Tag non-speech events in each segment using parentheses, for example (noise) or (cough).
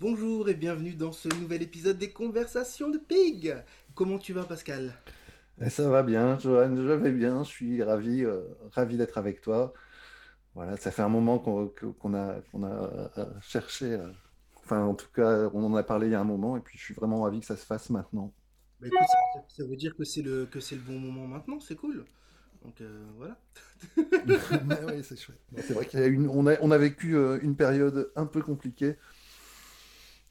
Bonjour et bienvenue dans ce nouvel épisode des Conversations de Pig. Comment tu vas Pascal? Eh, Ça va bien, Johan, je vais bien, je suis ravi, euh, ravi d'être avec toi. Voilà, ça fait un moment qu'on qu'on a, qu'on a euh, cherché, euh, enfin en tout cas on en a parlé il y a un moment et puis je suis vraiment ravi que ça se fasse maintenant. Bah écoute, ça, ça veut dire que c'est le que c'est le bon moment maintenant, c'est cool. Donc euh, voilà. Mais (laughs) oui, c'est chouette. C'est vrai a une, on a, vécu une période un peu compliquée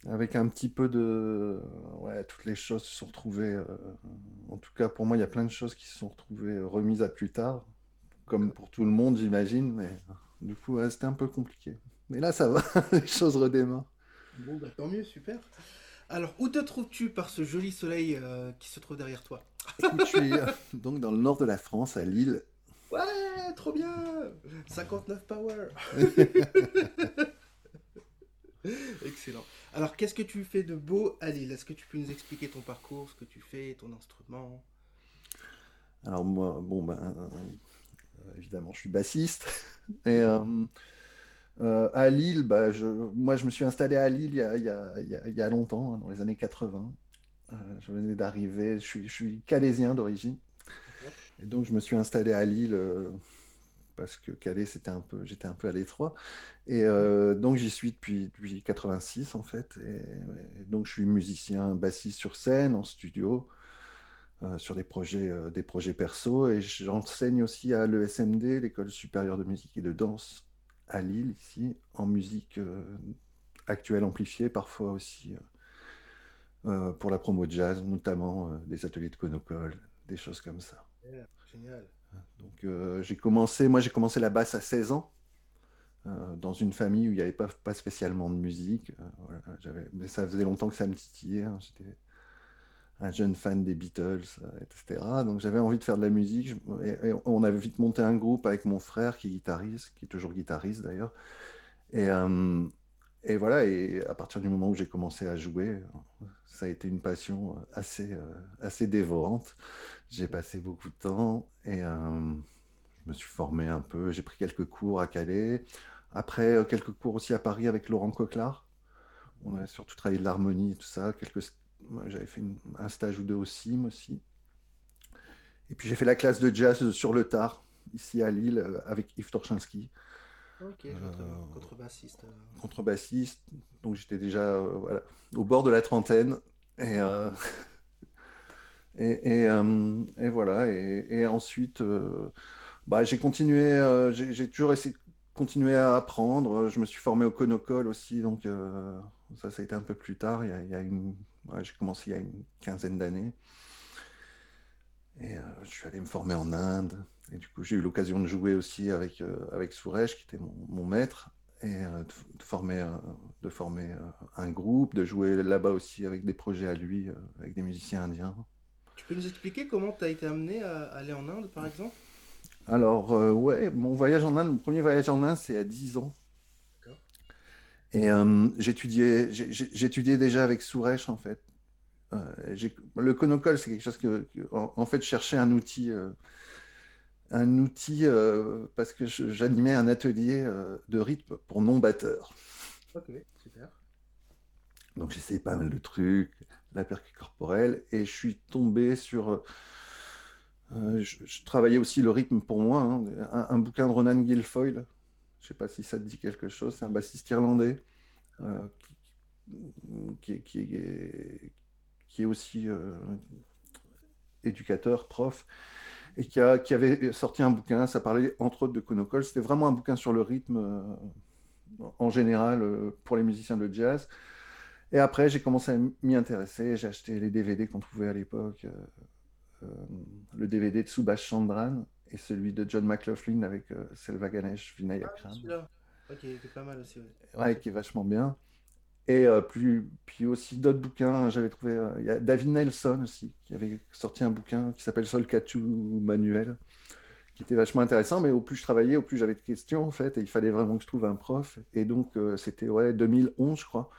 avec un petit peu de, ouais, toutes les choses se sont retrouvées, euh, en tout cas pour moi il y a plein de choses qui se sont retrouvées euh, remises à plus tard. comme pour tout le monde, j'imagine, mais du coup, ouais, c'était un peu compliqué. Mais là, ça va, (laughs) les choses redémarrent. Bon bah tant mieux, super. Alors où te trouves-tu par ce joli soleil euh, qui se trouve derrière toi? Écoute, je suis euh, donc dans le nord de la France, à Lille. Ouais, trop bien 59 power (laughs) (laughs) Excellent. Alors qu'est-ce que tu fais de beau à Lille Est-ce que tu peux nous expliquer ton parcours, ce que tu fais, ton instrument? Alors moi, bon, ben, euh, évidemment, je suis bassiste. (laughs) Et euh, euh, à Lille, bah, je, moi, je me suis installé à Lille il y a, il y a- il y a- il y a longtemps, hein, dans les années 80. Euh, je venais d'arriver, je suis, je suis calaisien d'origine. Et donc, je me suis installé à Lille euh, parce que Calais, c'était un peu, j'étais un peu à l'étroit. Et euh, donc, j'y suis depuis, depuis 86, en fait. Et, donc, je suis musicien bassiste sur scène, en studio, euh, sur des projets, euh, des projets perso. Et j'enseigne aussi à l'ESMD, l'École supérieure de musique et de danse à Lille, ici, en musique euh, actuelle amplifiée, parfois aussi pour la promo de jazz, notamment des ateliers de conocole, des choses comme ça. Yeah, Génial. Donc euh, j'ai commencé, moi j'ai commencé la basse à 16 ans, euh, dans une famille où il n'y avait pas, spécialement de musique. Euh, mais ça faisait longtemps que ça me titillait. hein. J'étais un jeune fan des Beatles, etc. Donc j'avais envie de faire de la musique. On avait vite monté un groupe avec mon frère qui est guitariste, qui est toujours guitariste d'ailleurs. Et, et voilà, et à partir du moment où j'ai commencé à jouer, ça a été une passion assez, assez dévorante. J'ai passé beaucoup de temps et euh, je me suis formé un peu. J'ai pris quelques cours à Calais. Après, euh, quelques cours aussi à Paris avec Laurent Coquelard. On a surtout travaillé de l'harmonie et tout ça. Quelques... J'avais fait une- un stage ou deux au CIM aussi. Et puis j'ai fait la classe de jazz sur le tard, ici à Lille, euh, avec Yves Torchinski, Ok, euh, contre, contrebassiste. contrebassiste. Donc j'étais déjà euh, voilà, au bord de la trentaine. Et, (laughs) euh, et voilà. Et, ensuite, euh, bah, j'ai continué, euh, j'ai toujours essayé de continuer à apprendre. Je me suis formé au Conocole aussi. Donc ça, ça a été un peu plus tard. J'ai commencé il y a une quinzaine d'années. Et je suis allé me former en Inde. Et du coup, j'ai eu l'occasion de jouer aussi avec, avec Suresh, qui était mon, maître, et de, former, de former un groupe, de jouer là-bas aussi avec des projets à lui, avec des musiciens indiens. Tu peux nous expliquer comment tu as été amené à aller en Inde, par exemple? Alors, euh, ouais, mon voyage en Inde, mon premier voyage en Inde, c'est à 10 ans. D'accord. Et euh, j'étudiais, j'étudiais déjà avec Suresh, en fait. Euh, le Conocole, c'est quelque chose que, que- en, en fait, je cherchais un outil. euh, un outil parce que j'animais un atelier de rythme pour non-batteurs. Ok, super. Donc j'essayais pas mal de trucs, la percu corporelle, et je suis tombé sur... euh, euh, je, travaillais aussi le rythme pour moi, hein, un, bouquin de Ronan Guilfoyle, je sais pas si ça te dit quelque chose, c'est un bassiste irlandais euh, qui, qui- est, qui est aussi éducateur, prof, et qui, a- avait sorti un bouquin, ça parlait entre autres de Conocole, c'était vraiment un bouquin sur le rythme en général pour les musiciens de jazz. Et après, j'ai commencé à m'y intéresser, j'ai acheté les DVD qu'on trouvait à l'époque, euh, euh, le DVD de Subhash Chandran et celui de John McLaughlin avec euh, Selva Ganesh, Ah, Vinayakram, celui-là. Ok, il était pas mal aussi. ouais. ouais, qui est vachement bien. Et euh, plus, puis aussi d'autres bouquins, j'avais trouvé, euh, il y a David Nelson aussi, qui avait sorti un bouquin qui s'appelle Solkatu Manuel, qui était vachement intéressant, mais au plus je travaillais, au plus j'avais de questions en fait, et il fallait vraiment que je trouve un prof. Et donc euh, c'était ouais, 2011, je crois.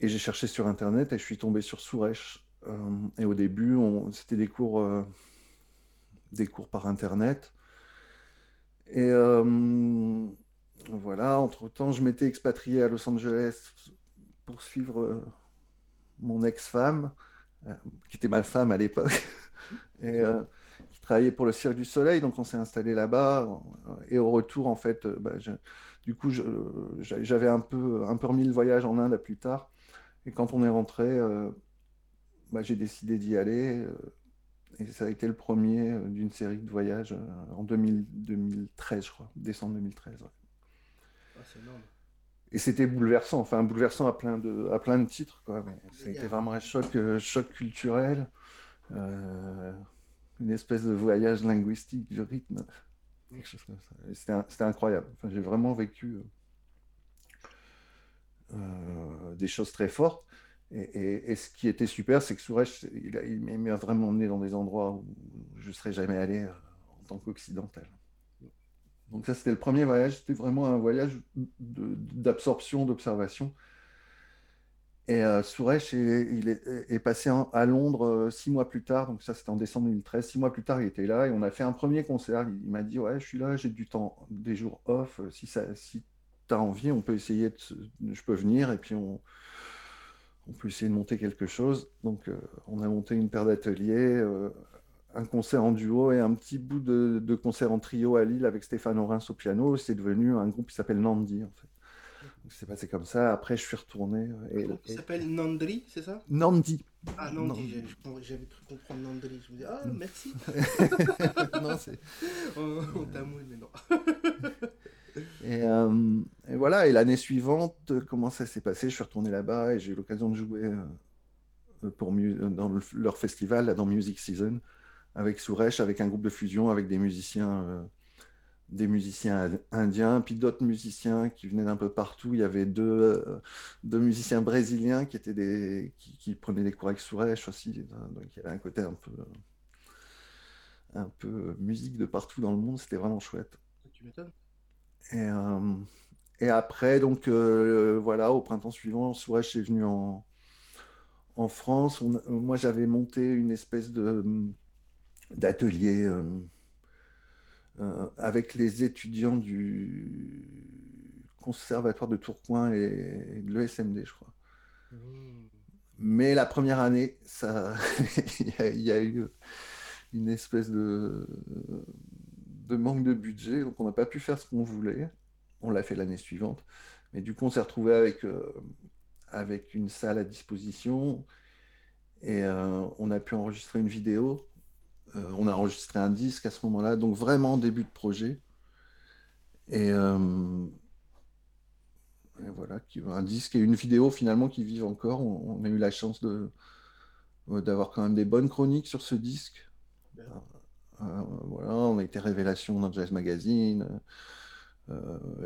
Et j'ai cherché sur Internet et je suis tombé sur Suresh. Euh, et au début, c'était des cours, euh, des cours par Internet. Et euh, voilà, entre-temps, je m'étais expatrié à Los Angeles poursuivre mon ex-femme, qui était ma femme à l'époque, (laughs) et qui travaillait pour le Cirque du Soleil. Donc on s'est installé là-bas. Et au retour, en fait, bah, du coup, j'avais un peu, un peu remis le voyage en Inde à plus tard. Et quand on est rentré, bah, j'ai décidé d'y aller. et ça a été le premier d'une série de voyages en 2013, je crois, décembre 2013. Ah, c'est énorme. Et c'était bouleversant, enfin bouleversant à plein de, à plein de titres. Quoi. c'était vraiment un choc, euh, choc culturel, euh, une espèce de voyage linguistique du rythme, C'était, incroyable. Enfin, j'ai vraiment vécu euh, des choses très fortes. Et, ce qui était super, c'est que Suresh, il, il m'a vraiment emmené dans des endroits où je ne serais jamais allé en tant qu'occidental. Donc ça, c'était le premier voyage. C'était vraiment un voyage d'absorption, d'observation. Et euh, Suresh, il est, passé à Londres euh, six mois plus tard. Donc ça, c'était en décembre 2013. Six mois plus tard, il était là et on a fait un premier concert. Il, m'a dit, ouais, je suis là, j'ai du temps, des jours off. Si, ça, si tu as envie, on peut essayer, de, je peux venir et puis on, on peut essayer de monter quelque chose. Donc euh, on a monté une paire d'ateliers un concert en duo et un petit bout de, concert en trio à Lille avec Stéphane Orens au piano. C'est devenu un groupe qui s'appelle Nandi, en fait. C'est passé comme ça. Après, je suis retourné. Euh, et, Il s'appelle Nandri, c'est ça? Nandi. Ah, Nandi, j'avais cru comprendre Nandri. Je me dis, ah, (laughs) merci. non, c'est. (laughs) on, on mais non. (laughs) Euh, et, voilà, et l'année suivante, comment ça s'est passé? Je suis retourné là-bas et j'ai eu l'occasion de jouer euh, pour, dans leur festival, dans Music Season avec Suresh, avec un groupe de fusion, avec des musiciens, euh, des musiciens indiens, puis d'autres musiciens qui venaient d'un peu partout. Il y avait deux, euh, deux musiciens brésiliens qui, étaient des, qui, prenaient des cours avec Suresh aussi. Donc il y avait un côté un peu, un peu musique de partout dans le monde. C'était vraiment chouette. Tu m'étonnes? Et, euh, et, après, donc voilà, au printemps suivant, Suresh est venu en, en France. moi, j'avais monté une espèce de d'ateliers euh, euh, avec les étudiants du conservatoire de Tourcoing et, de l'ESMD, je crois. Mmh. Mais la première année, ça, (laughs) il y, a eu une espèce de, de manque de budget, donc on n'a pas pu faire ce qu'on voulait. On l'a fait l'année suivante, mais du coup, on s'est retrouvé avec, euh, avec une salle à disposition et on a pu enregistrer une vidéo euh, on a enregistré un disque à ce moment-là, donc vraiment début de projet. Et, euh, voilà, un disque et une vidéo finalement qui vivent encore. On, a eu la chance d'avoir quand même des bonnes chroniques sur ce disque. Euh, voilà, on a été révélation dans Jazz Magazine.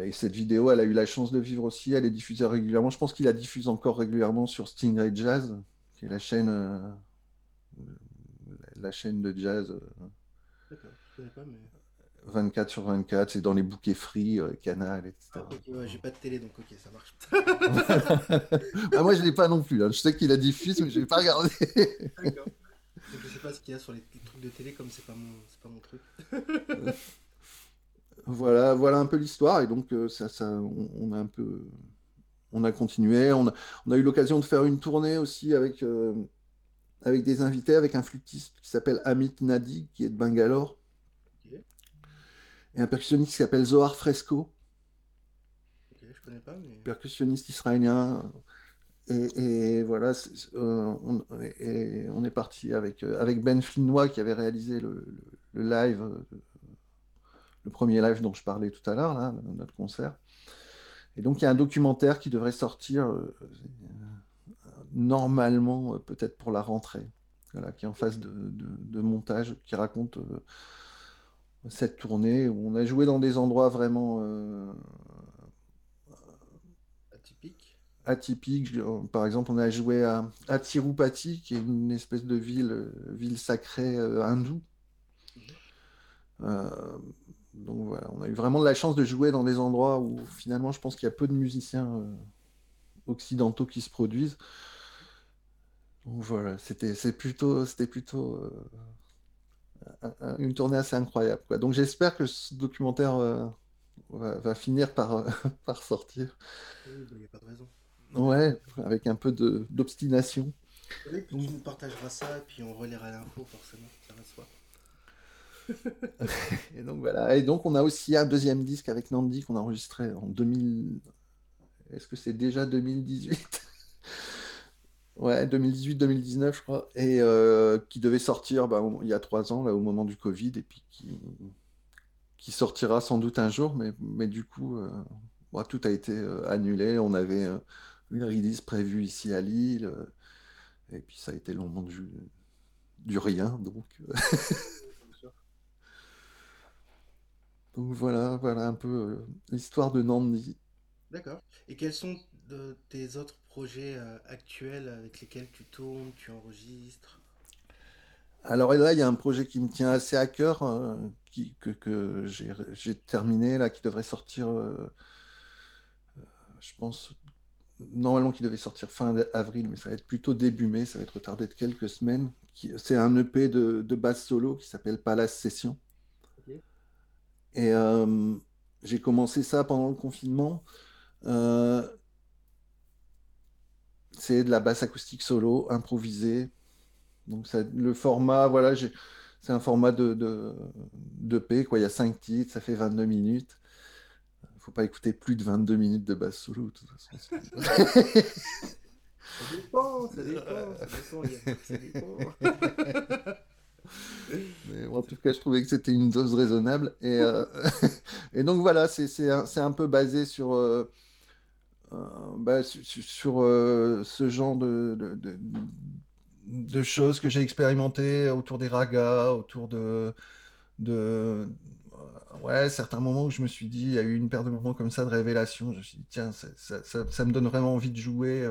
et cette vidéo, elle a eu la chance de vivre aussi. Elle est diffusée régulièrement. Je pense qu'il la diffuse encore régulièrement sur Stingray Jazz, qui est la chaîne la chaîne de jazz. Euh, D'accord, je connais pas, mais. 24 sur 24, c'est dans les bouquets free, euh, canal, etc. Ah, j'ai pas de télé, donc ok, ça marche. (laughs) ah, moi, je l'ai pas non plus. Hein. Je sais qu'il a diffusé, mais je l'ai pas regardé. D'accord. Je sais pas ce qu'il y a sur les, trucs de télé, comme c'est pas mon, pas mon truc. (laughs) voilà, voilà un peu l'histoire. Et donc, euh, ça, ça, on, a un peu, on a continué. On a, on a eu l'occasion de faire une tournée aussi avec avec des invités, avec un flûtiste qui s'appelle Amit Nadi, qui est de Bangalore, et un percussionniste qui s'appelle Zohar Fresco, je connais pas, mais... percussionniste israélien. Et, voilà, euh, on, est parti avec, euh, avec Ben Flinois qui avait réalisé le, live, euh, le premier live dont je parlais tout à l'heure, notre concert. Et donc il y a un documentaire qui devrait sortir normalement peut-être pour la rentrée, qui est en phase de, montage, qui raconte cette tournée où on a joué dans des endroits vraiment euh. Atypiques. Par exemple, on a joué à, à Tirupati, qui est une espèce de ville, ville sacrée hindoue. Mhm. donc voilà, on a eu vraiment de la chance de jouer dans des endroits où finalement je pense qu'il y a peu de musiciens occidentaux qui se produisent voilà, c'était plutôt plutôt euh, une tournée assez incroyable. Donc j'espère que ce documentaire euh, va, finir par, (laughs) sortir. Il n'y a pas de raison. Ouais, avec un peu d'obstination. Donc, tu nous partageras ça, et puis on relaiera l'info, forcément, ça va soi. (laughs) et donc voilà. Et donc on a aussi un deuxième disque avec Nandi qu'on a enregistré en 2000. Est-ce que c'est déjà 2018 (laughs) Ouais, 2018-2019, je crois. Et euh, qui devait sortir bah, il y a trois ans, là, au moment du Covid, et puis qui, qui sortira sans doute un jour, mais, mais du coup, euh, bah, tout a été euh, annulé. On avait une release prévue ici à Lille, et puis ça a été le moment du, du rien, donc. (laughs) donc voilà, voilà un peu l'histoire de Nandi. D'accord. Et quels sont de tes autres projets euh, actuels avec lesquels tu tournes, tu enregistres? Alors là, il y a un projet qui me tient assez à cœur, euh, qui, que, que j'ai terminé, là, qui devrait sortir, euh, je pense, normalement qui devait sortir fin avril, mais ça va être plutôt début mai, ça va être retardé de quelques semaines. C'est un EP de, de basse solo qui s'appelle Palace Session. Et j'ai commencé ça pendant le confinement. Euh, c'est de la basse acoustique solo, improvisée. Donc ça, le format, voilà, c'est un format de, de, P, quoi. Il y a 5 titres, ça fait 22 minutes. Faut pas écouter plus de 22 minutes de basse solo, de toute façon. (laughs) ça dépend, ça dépend, ça dépend. (laughs) Mais en tout cas, je trouvais que c'était une dose raisonnable. Et, euh, (laughs) et donc voilà, c'est un, un, peu basé sur, euh, euh, bah, sur, euh, ce genre de, de, choses que j'ai expérimentées autour des ragas, autour de, de ouais, certains moments où je me suis dit, il y a eu une paire de moments comme ça de révélation. Je me suis dit, tiens, ça, ça, me donne vraiment envie de jouer.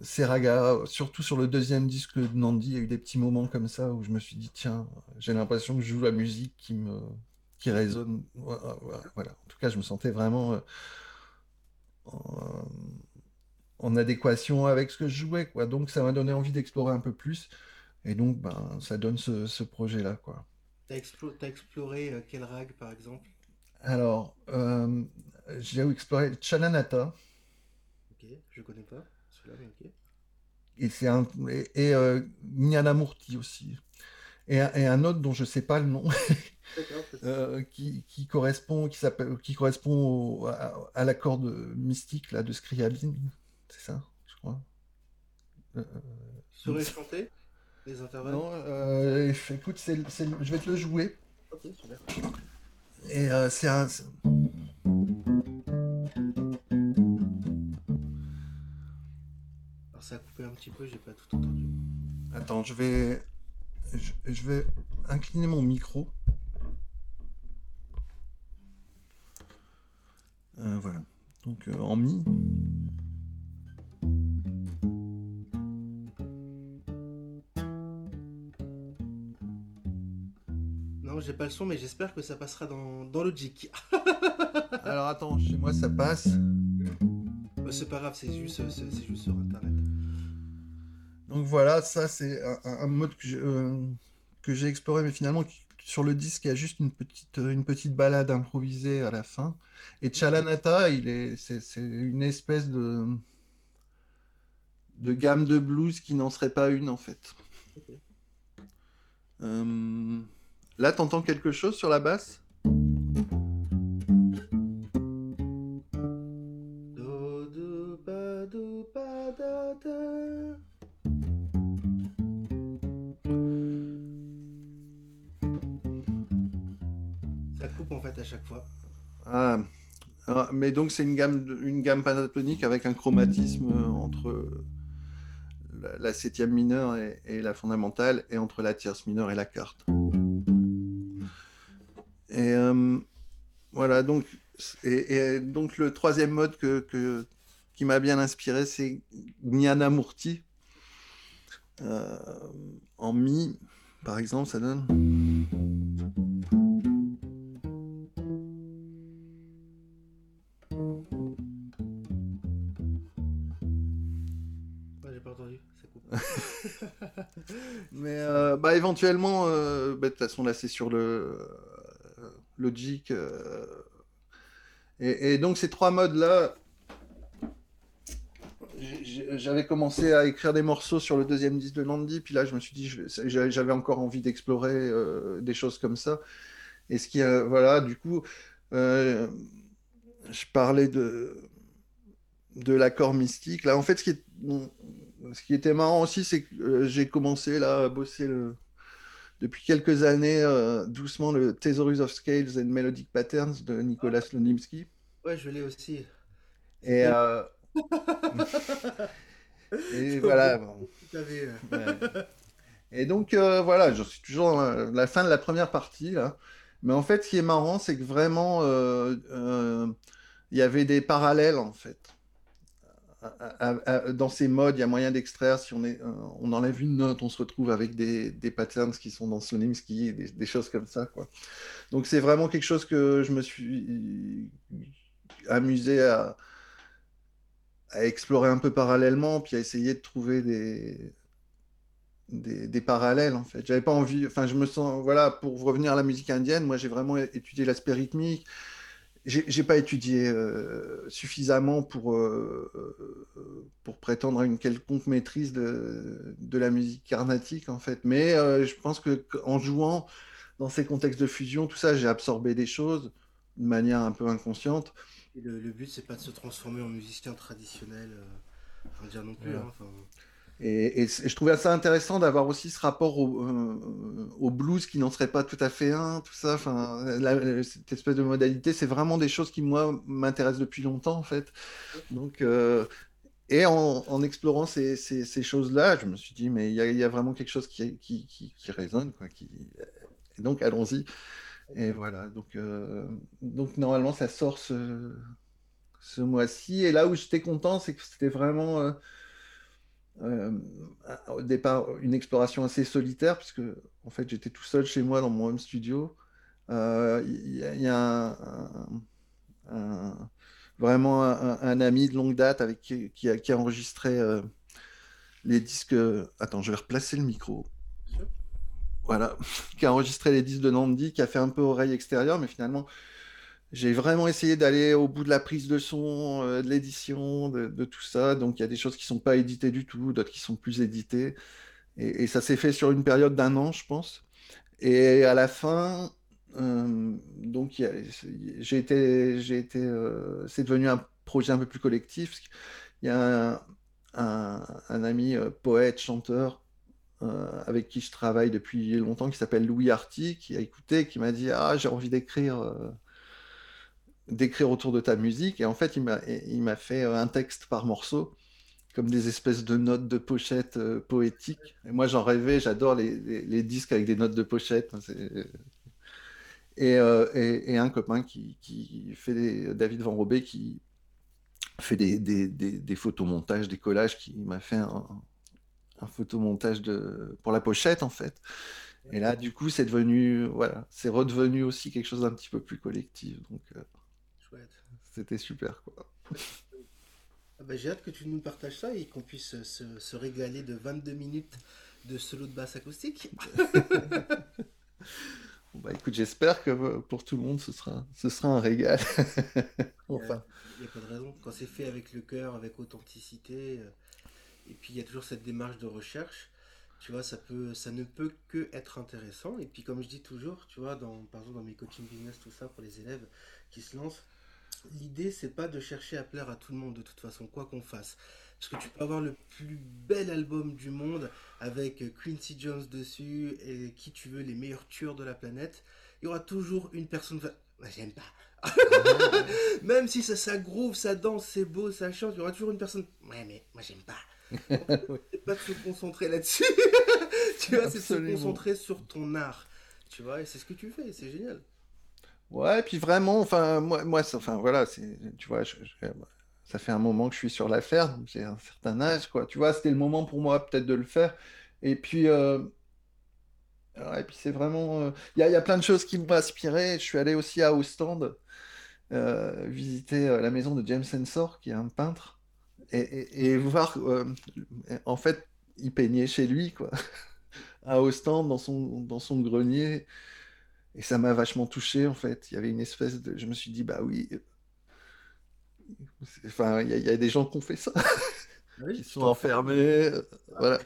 ces ragas, surtout sur le deuxième disque de Nandi, il y a eu des petits moments comme ça où je me suis dit, tiens, j'ai l'impression que je joue la musique qui me qui résonne. Voilà. En tout cas, je me sentais vraiment en, adéquation avec ce que je jouais, quoi. Donc ça m'a donné envie d'explorer un peu plus. Et donc, ben, ça donne ce, projet-là, quoi. T'as as exploré euh, quel rag, par exemple? Alors, euh, j'ai exploré Chalanata. Ok, je connais pas celui-là, mais ok. Et c'est un et, euh, aussi. Et, un autre dont je sais pas le nom, (laughs) euh, qui, qui, correspond, qui s'appelle, qui correspond à, l'accord mystique là de Scriabine, c'est ça, je crois? Serait chanté les intervalles Non, euh, écoute, c'est, je vais te le jouer. Ok, super. Et euh, c'est un. Alors ça a coupé un petit peu, j'ai pas tout entendu. Attends, je vais, je vais incliner mon micro. Euh, voilà. Donc euh, en mi. J'ai pas le son, mais j'espère que ça passera dans, dans Logic. (laughs) Alors attends, chez moi ça passe. Bah, c'est pas grave, c'est juste, c'est, juste sur internet. Donc voilà, ça c'est un, mode euh, que j'ai exploré, mais finalement sur le disque, il y a juste une petite, une petite balade improvisée à la fin. Et Chalanata, il est, c'est, une espèce de, de gamme de blues qui n'en serait pas une en fait. Euh, là, t'entends quelque chose sur la basse? Chaque fois. Ah, ah, mais donc c'est une gamme, une gamme pentatonique avec un chromatisme entre la, septième mineure et, la fondamentale, et entre la tierce mineure et la carte. Et euh, voilà, donc, et, donc le troisième mode que, qui m'a bien inspiré, c'est Jnana Murti. Euh, en mi, par exemple, ça donne. (laughs) Mais euh, bah, éventuellement, euh, bah, de toute façon, là, c'est sur le euh, Logic. Et, donc, ces trois modes-là, j'avais commencé à écrire des morceaux sur le deuxième disque de Nandi, puis là je me suis dit, j'avais encore envie d'explorer euh, des choses comme ça. Et ce qui, voilà, du coup, euh, je parlais de, de l'accord mystique. Là, en fait, ce qui, ce qui était marrant aussi, c'est que euh, j'ai commencé là à bosser le, depuis quelques années doucement le Thesaurus of Scales and Melodic Patterns de Nicolas Lonimsky. Ouais, je l'ai aussi. Et, et (laughs) voilà. Et donc, euh, voilà, je suis toujours à la fin de la première partie. Là. Mais en fait, ce qui est marrant, c'est que vraiment, euh, euh, il y avait des parallèles, en fait. Dans ces modes, il y a moyen d'extraire. Si on, on enlève une note, on se retrouve avec des, patterns qui sont dans Sonimsky, des, des choses comme ça. Donc, c'est vraiment quelque chose que je me suis amusé à, à explorer un peu parallèlement, puis à essayer de trouver des, des, parallèles en fait. J'avais pas envie, enfin je me sens, voilà, pour revenir à la musique indienne, moi j'ai vraiment étudié l'aspect rythmique. J'ai pas étudié euh, suffisamment pour, euh, euh, pour prétendre à une quelconque maîtrise de, de la musique carnatique en fait. Mais je pense que en jouant dans ces contextes de fusion, tout ça, j'ai absorbé des choses de manière un peu inconsciente le, but, c'est pas de se transformer en musicien traditionnel, euh, dire non plus. Hein, et, je trouvais ça intéressant d'avoir aussi ce rapport au, euh, blues qui n'en serait pas tout à fait un, tout ça. Cette espèce de modalité, c'est vraiment des choses qui, moi, m'intéressent depuis longtemps, en fait. Donc, euh, et en, explorant ces, choses-là, je me suis dit, mais il y, a vraiment quelque chose qui, résonne. Et donc, allons-y. Et voilà, donc, euh, normalement ça sort ce mois-ci. Et là où j'étais content, c'est que c'était vraiment euh, euh, au départ une exploration assez solitaire, puisque en fait j'étais tout seul chez moi dans mon home studio. Il y, a un, vraiment un, ami de longue date avec qui, qui, a, qui a, enregistré les disques. Attends, je vais replacer le micro voilà, (laughs) qui a enregistré les disques de Nandi, qui a fait un peu oreille extérieure, mais finalement, j'ai vraiment essayé d'aller au bout de la prise de son, euh, de l'édition, de, tout ça. Donc il y a des choses qui sont pas éditées du tout, d'autres qui sont plus éditées. Et, ça s'est fait sur une période d'un an, je pense. Et à la fin, euh, donc j'ai été, euh, c'est devenu un projet un peu plus collectif. Il y a un, ami poète, chanteur, avec qui je travaille depuis longtemps, qui s'appelle Louis Arty, qui a écouté, qui m'a dit Ah, j'ai envie d'écrire d'écrire autour de ta musique. Et en fait, il m'a, fait un texte par morceau, comme des espèces de notes de pochette euh, poétiques. Et moi, j'en rêvais, j'adore les, les, disques avec des notes de pochette. Et, et, et, un copain qui, qui fait des, David Van Robé, qui fait des, des, des, photomontages, des collages, qui m'a fait un, un photomontage de, pour la pochette, en fait. Et là, du coup, c'est devenu, voilà, c'est redevenu aussi quelque chose d'un petit peu plus collectif. Donc, euh, c'était super, quoi. Ah bah, j'ai hâte que tu nous partages ça et qu'on puisse se, se, régaler de 22 minutes de solo de basse acoustique. (laughs) bah, écoute, j'espère que euh, pour tout le monde, ce sera, ce sera un régal. (laughs) enfin. Il n'y a, pas de raison. Quand c'est fait avec le cœur, avec authenticité, euh, et puis il y a toujours cette démarche de recherche. Tu vois, ça, peut, ça ne peut que être intéressant. Et puis comme je dis toujours, tu vois, dans, par exemple dans mes coaching business, tout ça, pour les élèves qui se lancent, l'idée c'est pas de chercher à plaire à tout le monde de toute façon, quoi qu'on fasse. Parce que tu peux avoir le plus bel album du monde avec Quincy Jones dessus et qui tu veux, les meilleurs tueurs de la planète. Il y aura toujours une personne. Moi, j'aime pas. (laughs) Même si ça, ça groove, ça danse, c'est beau, ça chante, il y aura toujours une personne. Ouais, mais moi, j'aime pas (laughs) c'est pas de se concentrer là-dessus. (laughs) tu vois, c'est de se concentrer sur ton art. Tu vois, et c'est ce que tu fais, c'est génial. Ouais, puis vraiment, enfin, moi, moi enfin, voilà, tu vois, ça fait un moment que je suis sur l'affaire, j'ai un certain âge, quoi. Tu vois, c'était le moment pour moi peut-être de le faire. Et puis, euh... et puis c'est vraiment, euh, il y, a, y, a plein de choses qui m'ont inspiré. Je suis allé aussi à Ostende euh, visiter la maison de James Ensor, qui est un peintre et, voir, euh, en fait, il peignait chez lui, quoi, (laughs) à Ostende, dans son, dans son grenier. Et ça m'a vachement touché, en fait. Il y avait une espèce de. Je me suis dit, bah oui. Enfin, il y, a des gens qui ont fait ça. Oui, qui sont enfermés. euh, voilà.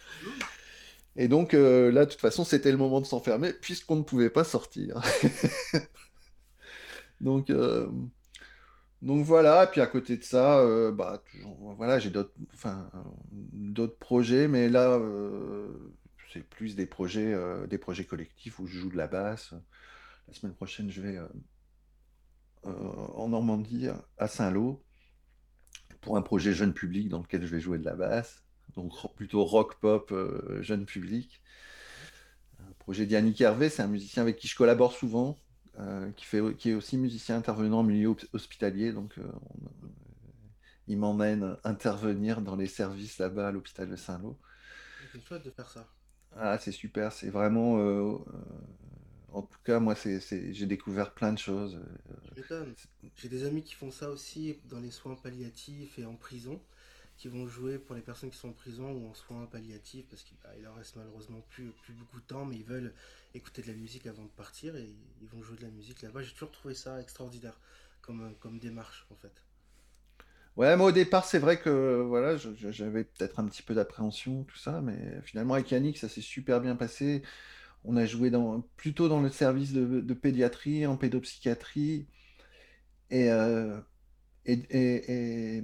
Et donc euh, là, de toute façon, c'était le moment de s'enfermer puisqu'on ne pouvait pas sortir. (laughs) Donc, euh, donc voilà. Et puis à côté de ça, euh, bah toujours, voilà, j'ai d'autres, enfin, d'autres projets, mais là, euh, c'est plus des projets, euh, des projets collectifs où je joue de la basse. La semaine prochaine, je vais euh, euh, en Normandie, à Saint-Lô, pour un projet jeune public dans lequel je vais jouer de la basse. Donc plutôt rock pop euh, jeune public. Un projet d'Yannick Hervé, c'est un musicien avec qui je collabore souvent, euh, qui fait, qui est aussi musicien intervenant en milieu hospitalier. Donc euh, on- il m'emmène intervenir dans les services là-bas à l'hôpital de Saint-Lô. C'est chouette de faire ça. Ah, c'est super, c'est vraiment. En tout cas, moi, c'est, j'ai découvert plein de choses. euh. J'ai des amis qui font ça aussi dans les soins palliatifs et en prison, qui vont jouer pour les personnes qui sont en prison ou en soins palliatifs parce qu'il bah, leur reste malheureusement plus, plus beaucoup de temps, mais ils veulent écouter de la musique avant de partir et ils vont jouer de la musique là-bas. J'ai toujours trouvé ça extraordinaire comme, euh, comme démarche en fait. Ouais, moi au départ, c'est vrai que voilà, j'avais peut-être un petit peu d'appréhension, tout ça, mais finalement avec Yannick, ça s'est super bien passé. On a joué plutôt dans le service de, pédiatrie, en pédopsychiatrie, et, euh, et,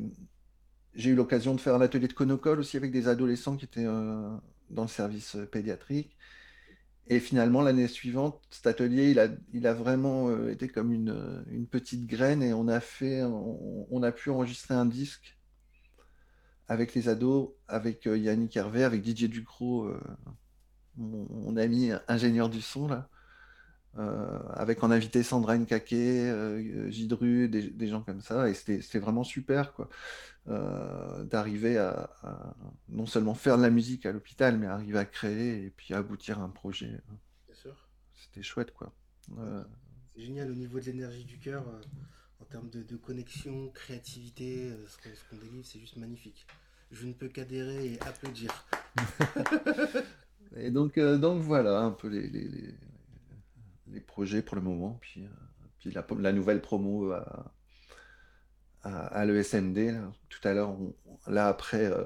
j'ai eu l'occasion de faire un atelier de conocole aussi avec des adolescents qui étaient euh, dans le service euh, pédiatrique. Et finalement, l'année suivante, cet atelier, il a, vraiment été comme une, petite graine et on a on, a pu enregistrer un disque avec les ados, avec Yannick Hervé, avec Didier Ducrot, mon, mon ami ingénieur du son, là, euh, avec en invité Sandra Nkake, euh, Gidru, des, des gens comme ça. Et c'était vraiment super, quoi, euh, d'arriver à, à non seulement faire de la musique à l'hôpital, mais arriver à créer et puis aboutir à un projet. Bien sûr. C'était chouette, quoi. C'est génial au niveau de l'énergie du cœur, en termes de, de connexion, créativité, ce qu'on ce qu'on délivre, c'est juste magnifique. Je ne peux qu'adhérer et applaudir. (laughs) et donc, euh, donc voilà un peu les, les, les- les projets pour le moment. Puis, euh, puis la, la nouvelle promo à, à, à l'ESMD. Tout à l'heure, là après, euh,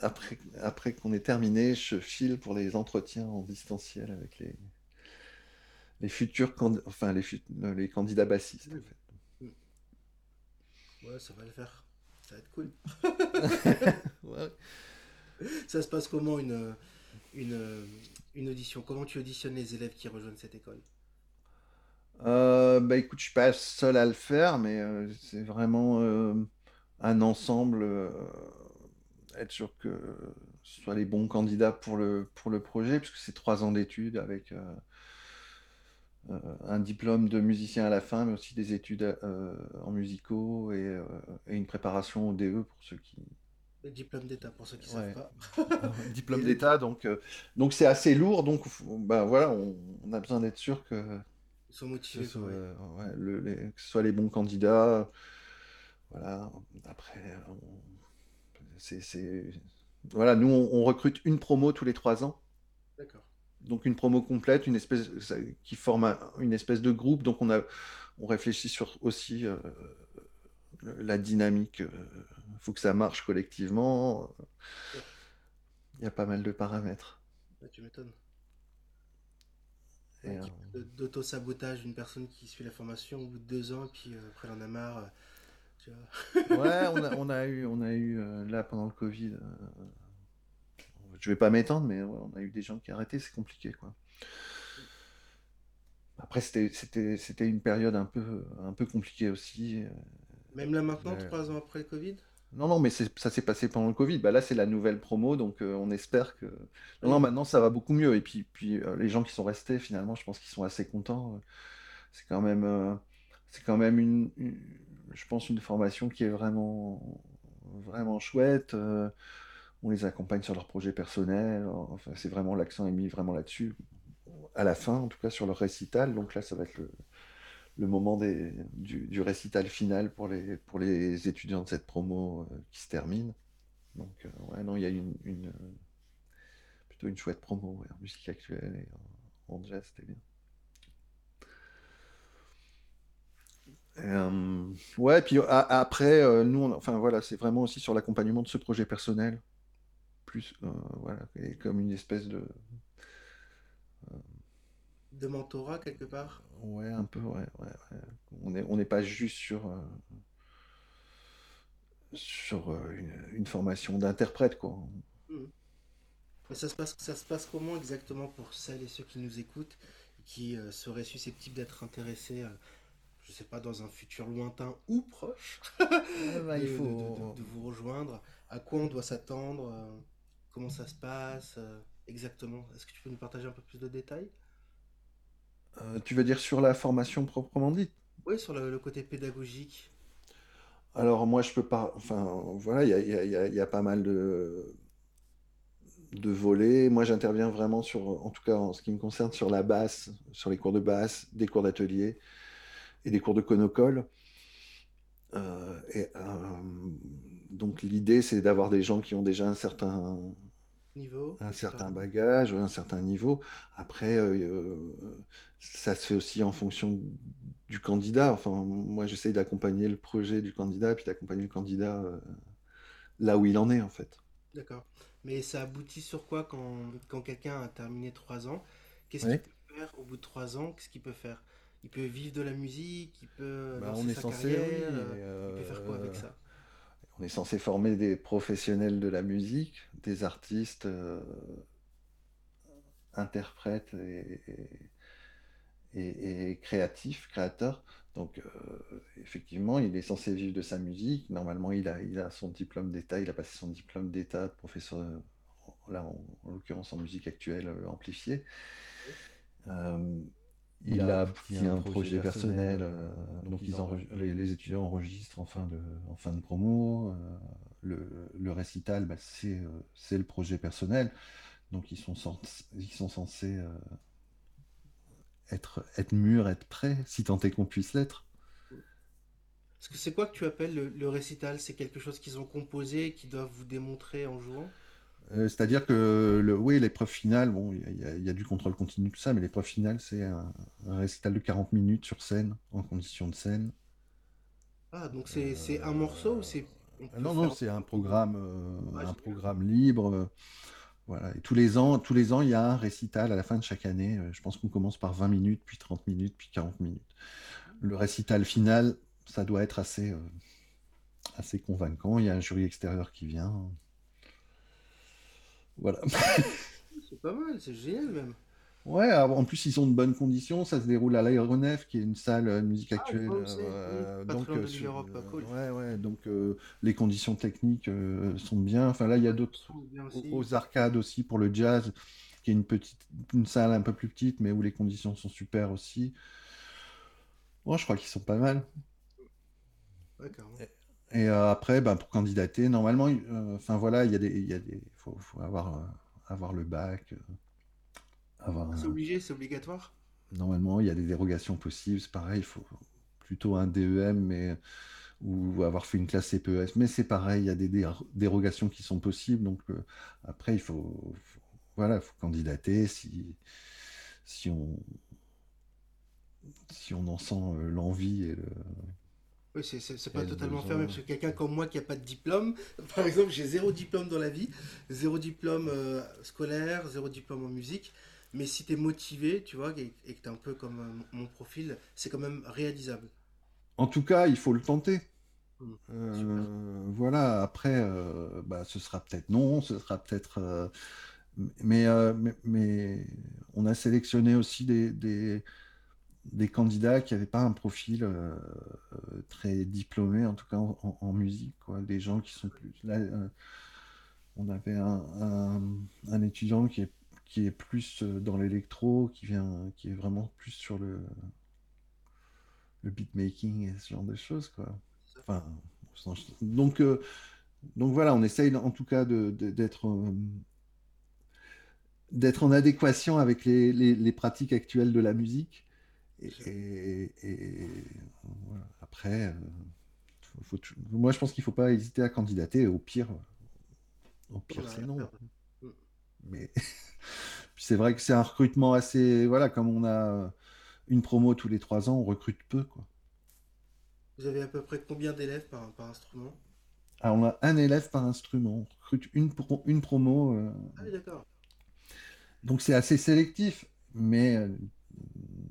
après, après qu'on ait terminé, je file pour les entretiens en distanciel avec les, les futurs candidats, enfin les, fut- les candidats bassistes. en fait. Ouais, ça va le faire. Ça va être cool. (laughs) Ouais. Ça se passe comment une, une, une audition? Comment tu auditionnes les élèves qui rejoignent cette école? Euh, bah écoute, je suis pas seul à le faire, mais euh, c'est vraiment euh, un ensemble, euh, être sûr que ce soit les bons candidats pour le, projet, puisque c'est trois ans d'études avec euh, euh, un diplôme de musicien à la fin, mais aussi des études euh, en musicaux euh, et une préparation au DE pour ceux qui... Le diplôme d'état pour ceux qui Ouais, savent pas. (laughs) diplôme d'État, donc euh, donc c'est assez lourd, donc bah voilà, on, on a besoin d'être sûr que Ils sont que motivés soit, ouais. ouais, le- les, que ce soit les bons candidats. Voilà. Après, on- c'est, voilà, nous on, on recrute une promo tous les trois ans, D'accord. donc une promo complète, une espèce ça- qui forme un- une espèce de groupe. Donc on a, on réfléchit sur aussi euh, la dynamique. Faut que ça marche collectivement. Il y a pas mal de paramètres. Ouais, tu m'étonnes. Ouais, euh, D'auto-sabotage d'une personne qui suit la formation au bout de deux ans, et puis euh, après elle en a marre. euh, tu vois. (laughs) Ouais, on a, on a eu, on a eu là pendant le Covid. je vais pas m'étendre, mais ouais, on a eu des gens qui arrêtaient, c'est compliqué, quoi. Après, c'était, une période un peu, un peu compliquée aussi. Même là maintenant, trois ans après le Covid? Non, non, mais ça s'est passé pendant le Covid. Bah là, c'est la nouvelle promo, donc euh, on espère que. Non, maintenant ça va beaucoup mieux. Et puis, puis euh, les gens qui sont restés, finalement, je pense qu'ils sont assez contents. C'est quand même, euh, c'est quand même une, une- je pense, une formation qui est vraiment, vraiment chouette. on les accompagne sur leurs projets personnels. Enfin, c'est vraiment l'accent est mis vraiment là-dessus. À la fin, en tout cas, sur leur récital. Donc là, ça va être le, le moment des, du, du récital final pour les, pour les étudiants de cette promo euh, qui se termine. Donc, euh, ouais, non, il y a une, euh, plutôt une chouette promo ouais, en musique actuelle et en, jazz, c'était bien. Et, ouais, puis après, nous, enfin voilà, c'est vraiment aussi sur l'accompagnement de ce projet personnel. plus, voilà, comme une espèce de de mentorat quelque part. Ouais, un peu, ouais, ouais, On n'est on n'est pas juste sur sur une, formation d'interprète, quoi. Mmh. Ça se, passe, ça se passe comment exactement pour celles et ceux qui nous écoutent, qui seraient susceptibles d'être intéressés je sais pas, dans un futur lointain ou proche, (laughs) ah bah, il faut... de, vous rejoindre? À quoi on doit s'attendre euh, Comment ça se passe euh, Exactement? Est-ce que tu peux nous partager un peu plus de détails? Euh, Tu veux dire sur la formation proprement dite Oui, sur le, côté pédagogique. Alors moi, je peux pas... Enfin, voilà, il y a, pas mal de de volets. Moi, j'interviens vraiment sur, en tout cas en ce qui me concerne, sur la basse, sur les cours de basse, des cours d'atelier et des cours de conocole. Euh, et, euh, donc l'idée, c'est d'avoir des gens qui ont déjà un certain niveau, un certain bagage, un certain niveau. Après, euh, ça se fait aussi en fonction du candidat. Enfin, moi, j'essaye d'accompagner le projet du candidat, puis d'accompagner le candidat là où il en est, en fait. D'accord. Mais ça aboutit sur quoi quand, quand quelqu'un a terminé trois ans? Qu'est-ce qu'il peut faire au bout de trois ans? Qu'est-ce qu'il peut faire? Il peut vivre de la musique, il peut bah, on est censé, euh, il peut faire quoi avec ça? On est censé former des professionnels de la musique, des artistes, euh, interprètes et, créatifs, créateurs. Donc, euh, effectivement, il est censé vivre de sa musique. Normalement, il a, il a son diplôme d'État, il a passé son diplôme d'État de professeur, là, en, l'occurrence en musique actuelle amplifiée. Il, a, un, projet, personnel, euh, donc ils les, étudiants enregistrent en fin de, en fin de promo. Euh, le, le, récital, bah, euh, c'est le projet personnel, donc ils sont, ils sont censés être, être mûrs, être prêts, si tant est qu'on puisse l'être. Est-ce que c'est quoi que tu appelles le, le récital? C'est quelque chose qu'ils ont composé et qu'ils doivent vous démontrer en jouant? C'est-à-dire que le, oui, l'épreuve finale, bon, il y, a du contrôle continu, tout ça, mais l'épreuve finale, c'est un, récital de 40 minutes sur scène, en condition de scène. Ah, donc c'est un morceau ou c'est. Non, non, c'est un programme, euh, un programme libre. Euh, voilà. Et tous les ans, tous les ans, il y a un récital à la fin de chaque année. je pense qu'on commence par 20 minutes, puis 30 minutes, puis 40 minutes. Le récital final, ça doit être assez, assez convaincant. Il y a un jury extérieur qui vient. Voilà. (laughs) c'est pas mal, c'est génial même. Ouais, en plus ils sont de bonnes conditions, ça se déroule à l'aéronef qui est une salle de musique ah, actuelle. donc, ouais, ouais, donc les conditions techniques sont bien. Enfin là, il y a d'autres aux arcades aussi pour le jazz, qui est une petite, une salle un peu plus petite, mais où les conditions sont super aussi. Moi, je crois qu'ils sont pas mal. Et euh, après, ben, pour candidater, normalement, euh, enfin voilà, il y a des, il des, faut, faut avoir, euh, avoir le bac. avoir c'est obligé, c'est obligatoire? Normalement, il y a des dérogations possibles. C'est pareil, il faut plutôt un DEM, mais ou avoir fait une classe CPES. Mais c'est pareil, il y a des dérogations qui sont possibles. Donc après, il faut, voilà, faut candidater si, si on, si on en sent l'envie et le oui, c'est pas totalement fermé, parce que quelqu'un comme moi qui n'a pas de diplôme, (laughs) par exemple, j'ai zéro diplôme dans la vie, zéro diplôme euh, scolaire, zéro diplôme en musique, mais si tu es motivé, tu vois, et, que tu es un peu comme euh, mon profil, c'est quand même réalisable. En tout cas, il faut le tenter. Mmh, euh, voilà, après, bah, ce sera peut-être non, ce sera peut-être... Mais, mais, mais, on a sélectionné aussi des des candidats qui n'avaient pas un profil euh, euh, très diplômé, en tout cas en, musique, quoi. Des gens qui sont plus. Là, euh, on avait un, étudiant qui est, qui est plus dans l'électro, qui vient, qui est vraiment plus sur le, le beatmaking et ce genre de choses, quoi. Enfin, donc, donc voilà, on essaye en tout cas d'être d'être en adéquation avec les, les, pratiques actuelles de la musique et, après, euh, moi je pense qu'il ne faut pas hésiter à candidater. Au pire, au pire c'est non. Mm. Mais (laughs) c'est vrai que c'est un recrutement assez. Voilà, comme on a une promo tous les trois ans, on recrute peu. Quoi. Vous avez à peu près combien d'élèves par, par instrument? Alors, on a un élève par instrument. On recrute une, une promo. Euh, ah oui, d'accord. Donc, c'est assez sélectif. Mais euh,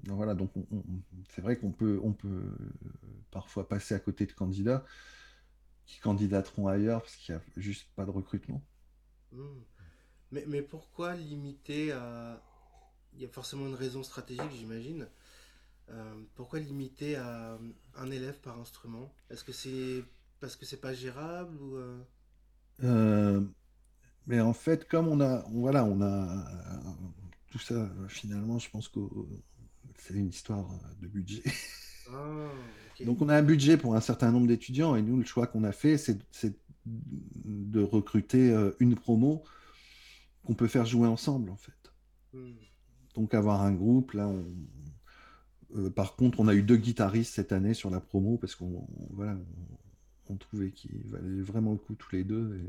voilà, donc c'est vrai qu'on peut, on peut parfois passer à côté de candidats qui candidateront ailleurs parce qu'il n'y a juste pas de recrutement. Hmm. Mais, mais pourquoi limiter à. Il y a forcément une raison stratégique, j'imagine. Euh, pourquoi limiter à un élève par instrument? Est-ce que c'est parce que c'est pas gérable ou euh? Euh, Mais en fait, comme on a, voilà, on a tout ça. Finalement, je pense que c'est une histoire de budget. (laughs) Ah, Donc, on a un budget pour un certain nombre d'étudiants et nous, le choix qu'on a fait, c'est de recruter une promo qu'on peut faire jouer ensemble, en fait. Hmm. Donc, avoir un groupe, là, on, euh, par contre, on a eu deux guitaristes cette année sur la promo parce qu'on voilà, on, trouvait qu'ils valaient vraiment le coup tous les deux.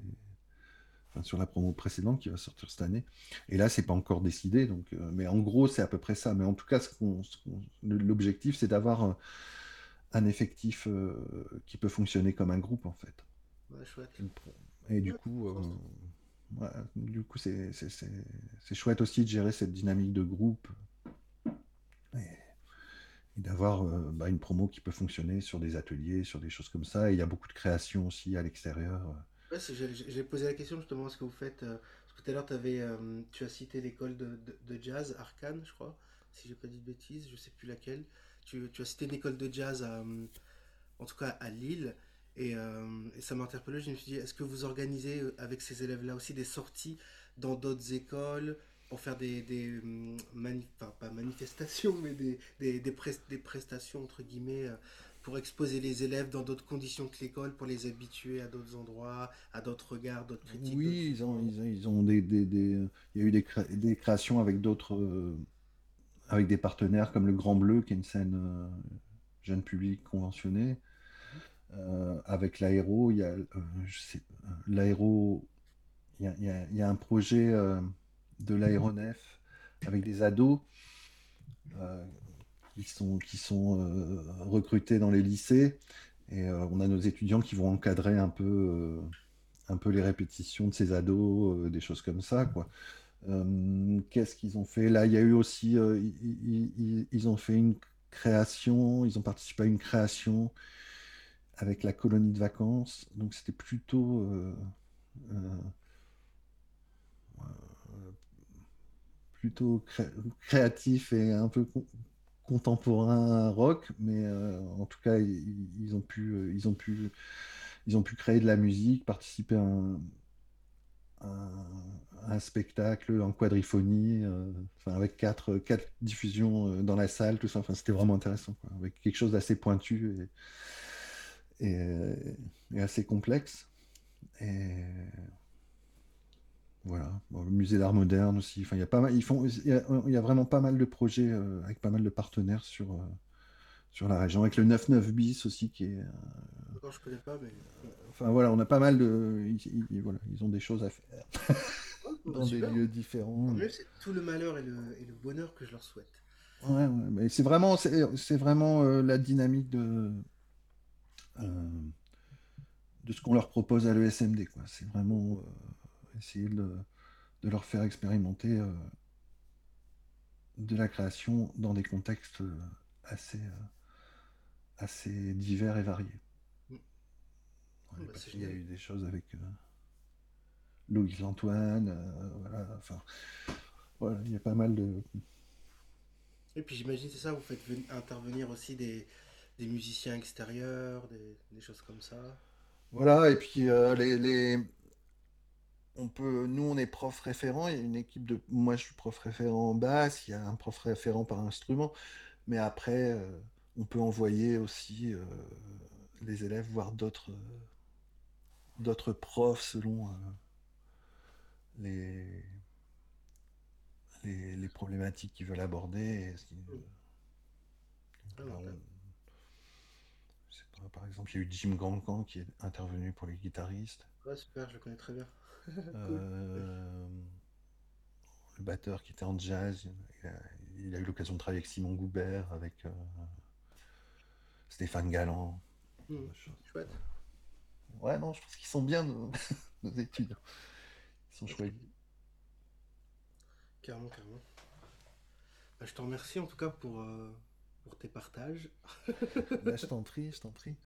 Enfin, sur la promo précédente qui va sortir cette année. Et là, c'est pas encore décidé. Donc, euh, mais en gros, c'est à peu près ça. Mais en tout cas, l'objectif, c'est d'avoir un, effectif euh, qui peut fonctionner comme un groupe, en fait. Et du coup, du coup, c'est chouette aussi de gérer cette dynamique de groupe d'avoir euh, bah, une promo qui peut fonctionner sur des ateliers, sur des choses comme ça. Et il y a beaucoup de création aussi à l'extérieur. Ouais, j'ai posé la question justement ce que vous faites. Euh, parce que tout à l'heure, euh, tu as cité l'école de, jazz, Arcane, je crois, si j'ai pas dit de bêtises, je sais plus laquelle. Tu, as cité une école de jazz, en tout cas à Lille. Et, ça m'a interpellé. Je me suis dit, est-ce que vous organisez avec ces élèves-là aussi des sorties dans d'autres écoles pour faire des, enfin, pas manifestations, (laughs) mais des, prestations, entre guillemets, euh, pour exposer les élèves dans d'autres conditions que l'école, pour les habituer à d'autres endroits, à d'autres regards, d'autres critiques. Oui, ils ont, ils ont, des, des, il y a eu des, des créations avec d'autres, euh, avec des partenaires comme le Grand Bleu, qui est une scène euh, jeune public conventionnée. avec l'aéro, il y a, l'aéro, il y a, il y a, un projet de l'aéronef avec des ados euh, qui sont, qui sont euh, recrutés dans les lycées. Et euh, on a nos étudiants qui vont encadrer un peu, un peu les répétitions de ces ados, des choses comme ça. quoi. Qu'est-ce qu'ils ont fait? Là, il y a eu aussi, ils, ils, ont fait une création, ils ont participé à une création avec la colonie de vacances. Donc c'était plutôt plutôt créatif et un peu contemporain rock, mais euh, en tout cas, ils, ont pu, euh, ils, ont pu, ils créer de la musique, participer à un, spectacle en quadriphonie, euh, avec quatre, quatre diffusions dans la salle, tout ça. Enfin, c'était vraiment intéressant, avec quelque chose d'assez pointu et, assez complexe. Voilà, le musée d'art moderne aussi. Enfin, il y a pas mal, ils font, il y a, vraiment pas mal de projets euh, avec pas mal de partenaires sur, euh, sur la région, avec le 99 bis aussi qui est. Euh, je connais pas, mais. Enfin voilà, on a pas mal de, ils, voilà, ils ont des choses à faire bah, (laughs) dans des lieux différents. C'est tout le malheur et le, et le, bonheur que je leur souhaite. Ouais, ouais mais c'est vraiment, c'est vraiment la dynamique de de ce qu'on leur propose à l'ESMD, quoi. C'est vraiment essayer de, leur faire expérimenter euh, de la création dans des contextes euh, assez, euh, assez divers et variés. Mm. Bah, il y a eu des choses avec Louis Antoine, voilà, enfin, voilà, il y a pas mal de. Et puis j'imagine, c'est ça, vous faites intervenir aussi des, musiciens extérieurs, des, choses comme ça. Voilà, et puis les, on peut, nous, on est prof référent. Il y a une équipe de. Moi, je suis prof référent en basse. Il y a un prof référent par instrument. Mais après, euh, on peut envoyer aussi euh, les élèves voir d'autres d'autres profs selon euh, les, les, problématiques qu'ils veulent aborder. Ah, par exemple, il y a eu Jim Gancan qui est intervenu pour les guitaristes. Ouais, super, je le connais très bien. Euh, le batteur qui était en jazz, il a, eu l'occasion de travailler avec Simon Goubert, avec euh, Stéphane Galland. Mmh, chouette. ouais, non, je pense qu'ils sont bien nos, (laughs) nos études. Ils sont choisis. Carrément, carrément. Bah, je te remercie en tout cas pour, euh, pour tes partages. Bah, je t'en prie, je t'en prie.